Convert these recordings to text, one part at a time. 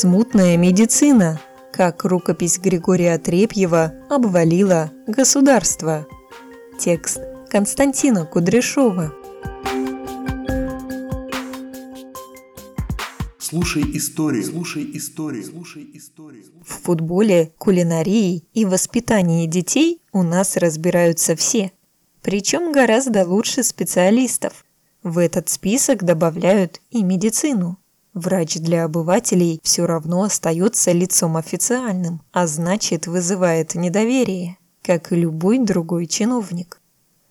Смутная медицина. Как рукопись Григория Трепьева обвалила государство. Текст Константина Кудряшова. Слушай истории, слушай истории, слушай истории. В футболе, кулинарии и воспитании детей у нас разбираются все. Причем гораздо лучше специалистов. В этот список добавляют и медицину. Врач для обывателей все равно остается лицом официальным, а значит вызывает недоверие, как и любой другой чиновник.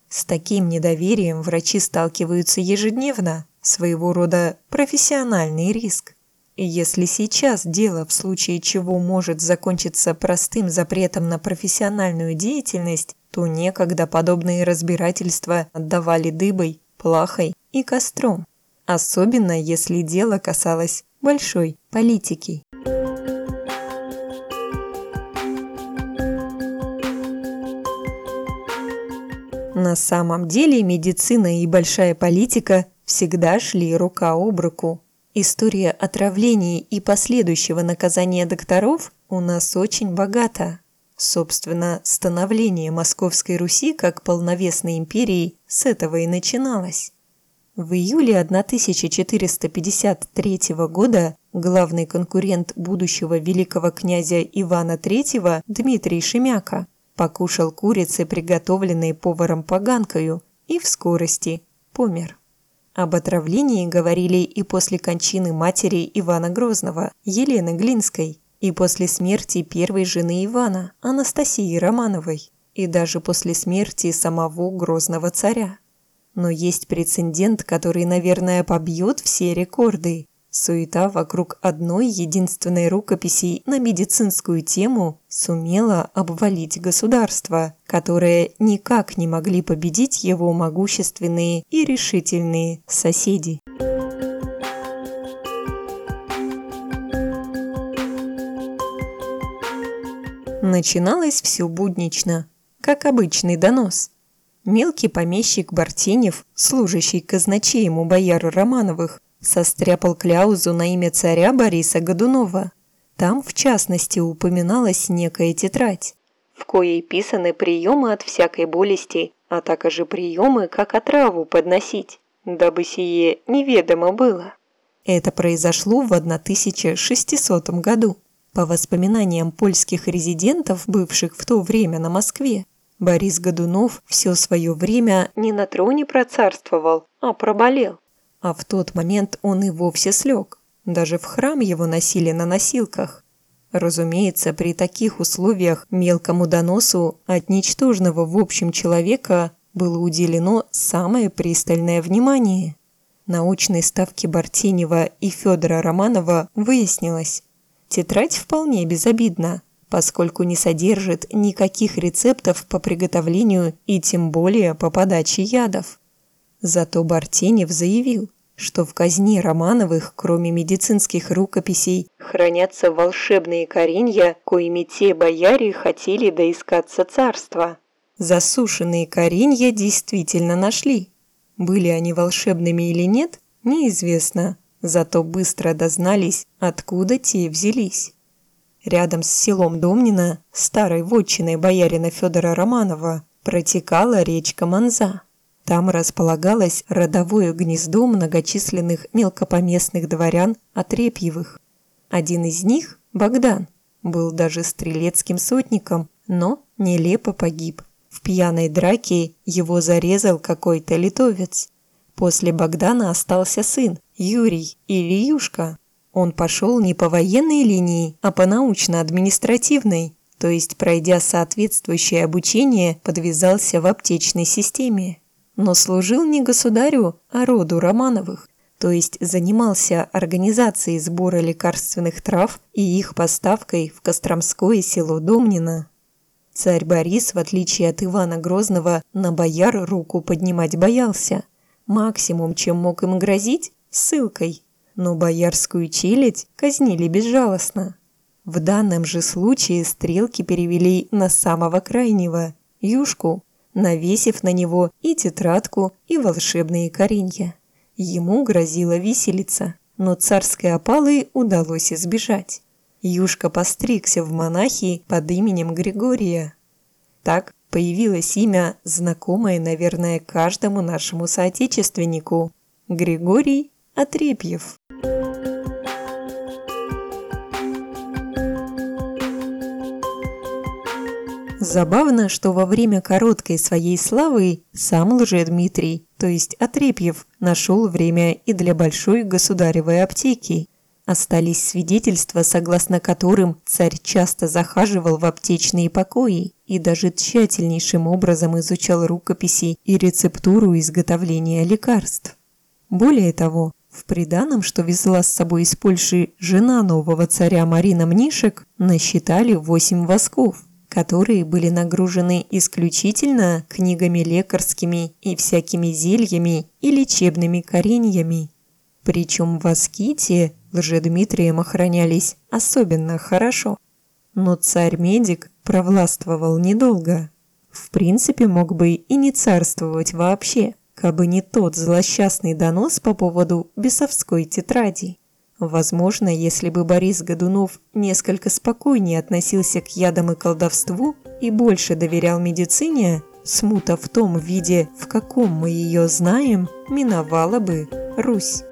С таким недоверием врачи сталкиваются ежедневно, своего рода профессиональный риск. И если сейчас дело в случае чего может закончиться простым запретом на профессиональную деятельность, то некогда подобные разбирательства отдавали дыбой, плахой и костром особенно если дело касалось большой политики. На самом деле медицина и большая политика всегда шли рука об руку. История отравлений и последующего наказания докторов у нас очень богата. Собственно, становление Московской Руси как полновесной империи с этого и начиналось. В июле 1453 года главный конкурент будущего великого князя Ивана III Дмитрий Шемяка покушал курицы, приготовленные поваром Поганкою, и в скорости помер. Об отравлении говорили и после кончины матери Ивана Грозного, Елены Глинской, и после смерти первой жены Ивана, Анастасии Романовой, и даже после смерти самого Грозного царя. Но есть прецедент, который, наверное, побьет все рекорды. Суета вокруг одной единственной рукописи на медицинскую тему сумела обвалить государство, которое никак не могли победить его могущественные и решительные соседи. Начиналось все буднично, как обычный донос – Мелкий помещик Бартенев, служащий казначеем у бояр Романовых, состряпал кляузу на имя царя Бориса Годунова. Там, в частности, упоминалась некая тетрадь, в коей писаны приемы от всякой болести, а также приемы, как отраву подносить, дабы сие неведомо было. Это произошло в 1600 году. По воспоминаниям польских резидентов, бывших в то время на Москве, Борис Годунов все свое время не на троне процарствовал, а проболел. А в тот момент он и вовсе слег. Даже в храм его носили на носилках. Разумеется, при таких условиях мелкому доносу от ничтожного в общем человека было уделено самое пристальное внимание. Научной ставки Бартенева и Федора Романова выяснилось. Тетрадь вполне безобидна, поскольку не содержит никаких рецептов по приготовлению и тем более по подаче ядов. Зато Бартенев заявил, что в казне Романовых, кроме медицинских рукописей, хранятся волшебные коренья, коими те бояре хотели доискаться царства. Засушенные коренья действительно нашли. Были они волшебными или нет, неизвестно, зато быстро дознались, откуда те взялись. Рядом с селом Домнино, старой вотчиной боярина Федора Романова, протекала речка Манза. Там располагалось родовое гнездо многочисленных мелкопоместных дворян Отрепьевых. Один из них, Богдан, был даже стрелецким сотником, но нелепо погиб. В пьяной драке его зарезал какой-то литовец. После Богдана остался сын, Юрий или Юшка. Он пошел не по военной линии, а по научно-административной, то есть, пройдя соответствующее обучение, подвязался в аптечной системе. Но служил не государю, а роду Романовых, то есть занимался организацией сбора лекарственных трав и их поставкой в Костромское село Домнино. Царь Борис, в отличие от Ивана Грозного, на бояр руку поднимать боялся. Максимум, чем мог им грозить – ссылкой но боярскую челядь казнили безжалостно. В данном же случае стрелки перевели на самого крайнего – Юшку, навесив на него и тетрадку, и волшебные коренья. Ему грозила виселица. но царской опалы удалось избежать. Юшка постригся в монахи под именем Григория. Так появилось имя, знакомое, наверное, каждому нашему соотечественнику – Григорий Отрепьев. Забавно, что во время короткой своей славы сам Лжедмитрий, то есть Отрепьев, нашел время и для большой государевой аптеки. Остались свидетельства, согласно которым царь часто захаживал в аптечные покои и даже тщательнейшим образом изучал рукописи и рецептуру изготовления лекарств. Более того, в приданом, что везла с собой из Польши жена нового царя Марина Мнишек, насчитали восемь восков которые были нагружены исключительно книгами лекарскими и всякими зельями и лечебными кореньями. Причем в Аските лжедмитрием охранялись особенно хорошо. Но царь-медик провластвовал недолго. В принципе, мог бы и не царствовать вообще, кабы не тот злосчастный донос по поводу бесовской тетради. Возможно, если бы Борис Годунов несколько спокойнее относился к ядам и колдовству и больше доверял медицине, смута в том виде, в каком мы ее знаем, миновала бы Русь.